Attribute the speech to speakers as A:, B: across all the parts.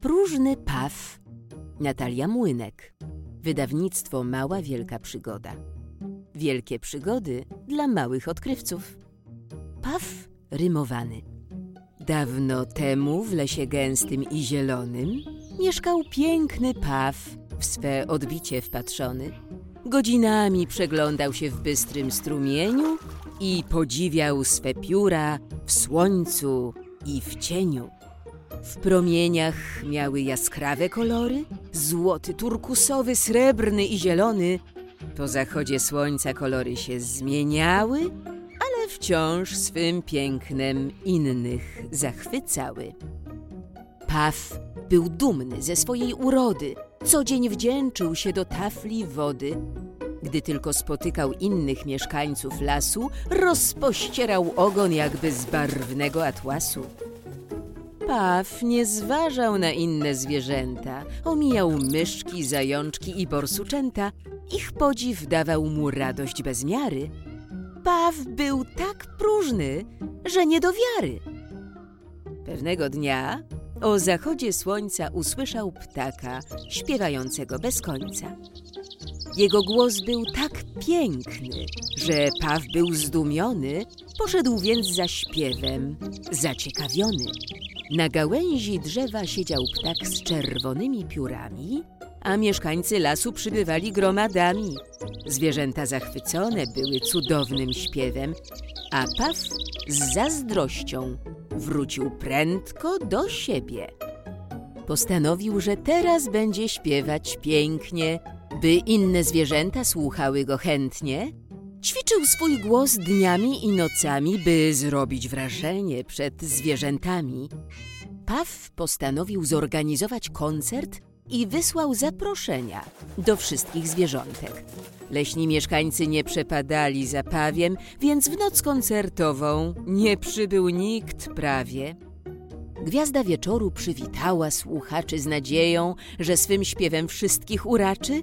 A: Próżny Paw. Natalia Młynek. Wydawnictwo Mała Wielka Przygoda. Wielkie przygody dla małych odkrywców. Paw rymowany. Dawno temu w lesie gęstym i zielonym mieszkał piękny paw, w swe odbicie wpatrzony. Godzinami przeglądał się w bystrym strumieniu i podziwiał swe pióra w słońcu i w cieniu. W promieniach miały jaskrawe kolory, złoty, turkusowy, srebrny i zielony. Po zachodzie słońca kolory się zmieniały, ale wciąż swym pięknem innych zachwycały. Paw był dumny ze swojej urody, co dzień wdzięczył się do tafli wody. Gdy tylko spotykał innych mieszkańców lasu, rozpościerał ogon jakby z barwnego atłasu. Paw nie zważał na inne zwierzęta, omijał myszki, zajączki i borsuczęta. Ich podziw dawał mu radość bez miary. Paw był tak próżny, że nie do wiary. Pewnego dnia o zachodzie słońca usłyszał ptaka śpiewającego bez końca. Jego głos był tak piękny, że Paw był zdumiony, poszedł więc za śpiewem, zaciekawiony. Na gałęzi drzewa siedział ptak z czerwonymi piórami, a mieszkańcy lasu przybywali gromadami. Zwierzęta zachwycone były cudownym śpiewem, a Paw z zazdrością wrócił prędko do siebie. Postanowił, że teraz będzie śpiewać pięknie, by inne zwierzęta słuchały go chętnie. Ćwiczył swój głos dniami i nocami, by zrobić wrażenie przed zwierzętami. Paw postanowił zorganizować koncert i wysłał zaproszenia do wszystkich zwierzątek. Leśni mieszkańcy nie przepadali za pawiem, więc w noc koncertową nie przybył nikt prawie. Gwiazda wieczoru przywitała słuchaczy z nadzieją, że swym śpiewem wszystkich uraczy.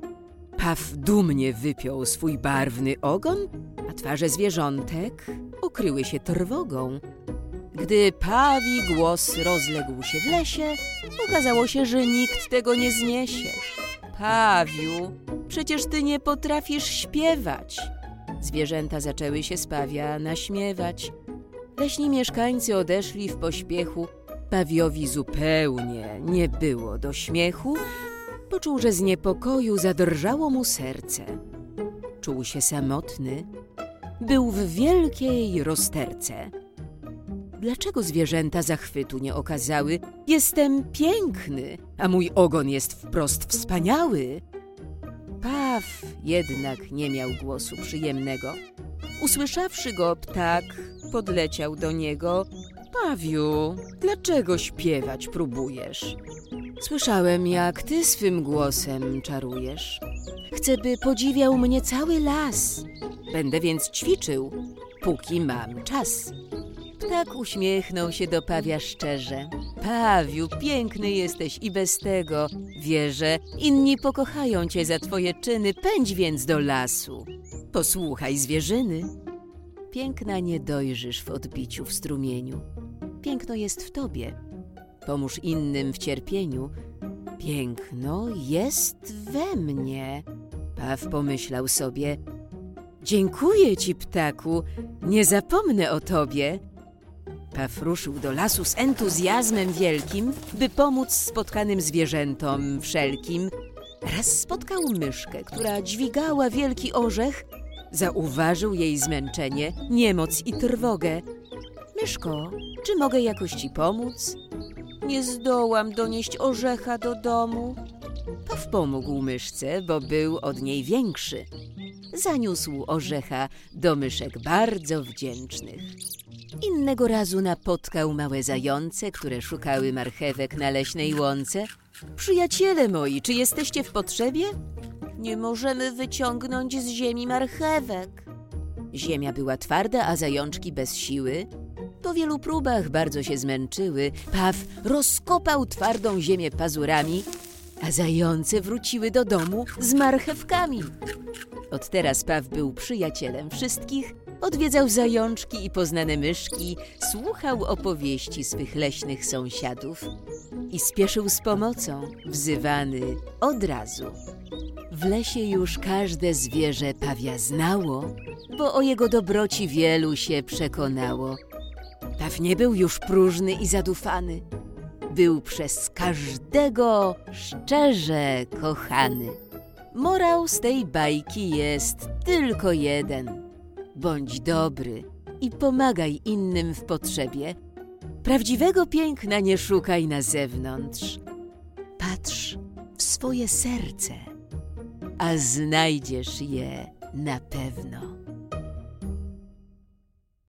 A: Paw dumnie wypiął swój barwny ogon, a twarze zwierzątek ukryły się trwogą. Gdy pawi głos rozległ się w lesie, okazało się, że nikt tego nie zniesie. Pawiu, przecież ty nie potrafisz śpiewać. Zwierzęta zaczęły się z pawia naśmiewać. Leśni mieszkańcy odeszli w pośpiechu. Pawiowi zupełnie nie było do śmiechu. Poczuł, że z niepokoju zadrżało mu serce. Czuł się samotny. Był w wielkiej rozterce. Dlaczego zwierzęta zachwytu nie okazały? Jestem piękny, a mój ogon jest wprost wspaniały. Paw jednak nie miał głosu przyjemnego. Usłyszawszy go, ptak podleciał do niego. Pawiu, dlaczego śpiewać próbujesz? Słyszałem, jak ty swym głosem czarujesz. Chcę, by podziwiał mnie cały las. Będę więc ćwiczył, póki mam czas. Ptak uśmiechnął się do pawia szczerze. Pawiu, piękny jesteś i bez tego. Wierzę, inni pokochają cię za twoje czyny, pędź więc do lasu. Posłuchaj zwierzyny. Piękna nie dojrzysz w odbiciu w strumieniu. Piękno jest w tobie. Pomóż innym w cierpieniu. Piękno jest we mnie. Paw pomyślał sobie. Dziękuję ci, ptaku, nie zapomnę o tobie. Paw ruszył do lasu z entuzjazmem wielkim, by pomóc spotkanym zwierzętom wszelkim. Raz spotkał myszkę, która dźwigała wielki orzech. Zauważył jej zmęczenie, niemoc i trwogę. Myszko, czy mogę jakoś ci pomóc? Nie zdołam donieść orzecha do domu. Paw pomógł myszce, bo był od niej większy. Zaniósł orzecha do myszek bardzo wdzięcznych. Innego razu napotkał małe zające, które szukały marchewek na leśnej łące. Przyjaciele moi, czy jesteście w potrzebie? Nie możemy wyciągnąć z ziemi marchewek. Ziemia była twarda, a zajączki bez siły. Po wielu próbach bardzo się zmęczyły. Paw rozkopał twardą ziemię pazurami, a zające wróciły do domu z marchewkami. Od teraz Paw był przyjacielem wszystkich, Odwiedzał zajączki i poznane myszki, słuchał opowieści swych leśnych sąsiadów i spieszył z pomocą, wzywany od razu. W lesie już każde zwierzę pawia znało, bo o jego dobroci wielu się przekonało. Paw nie był już próżny i zadufany. Był przez każdego szczerze kochany. Morał z tej bajki jest tylko jeden. Bądź dobry i pomagaj innym w potrzebie. Prawdziwego piękna nie szukaj na zewnątrz. Patrz w swoje serce, a znajdziesz je na pewno.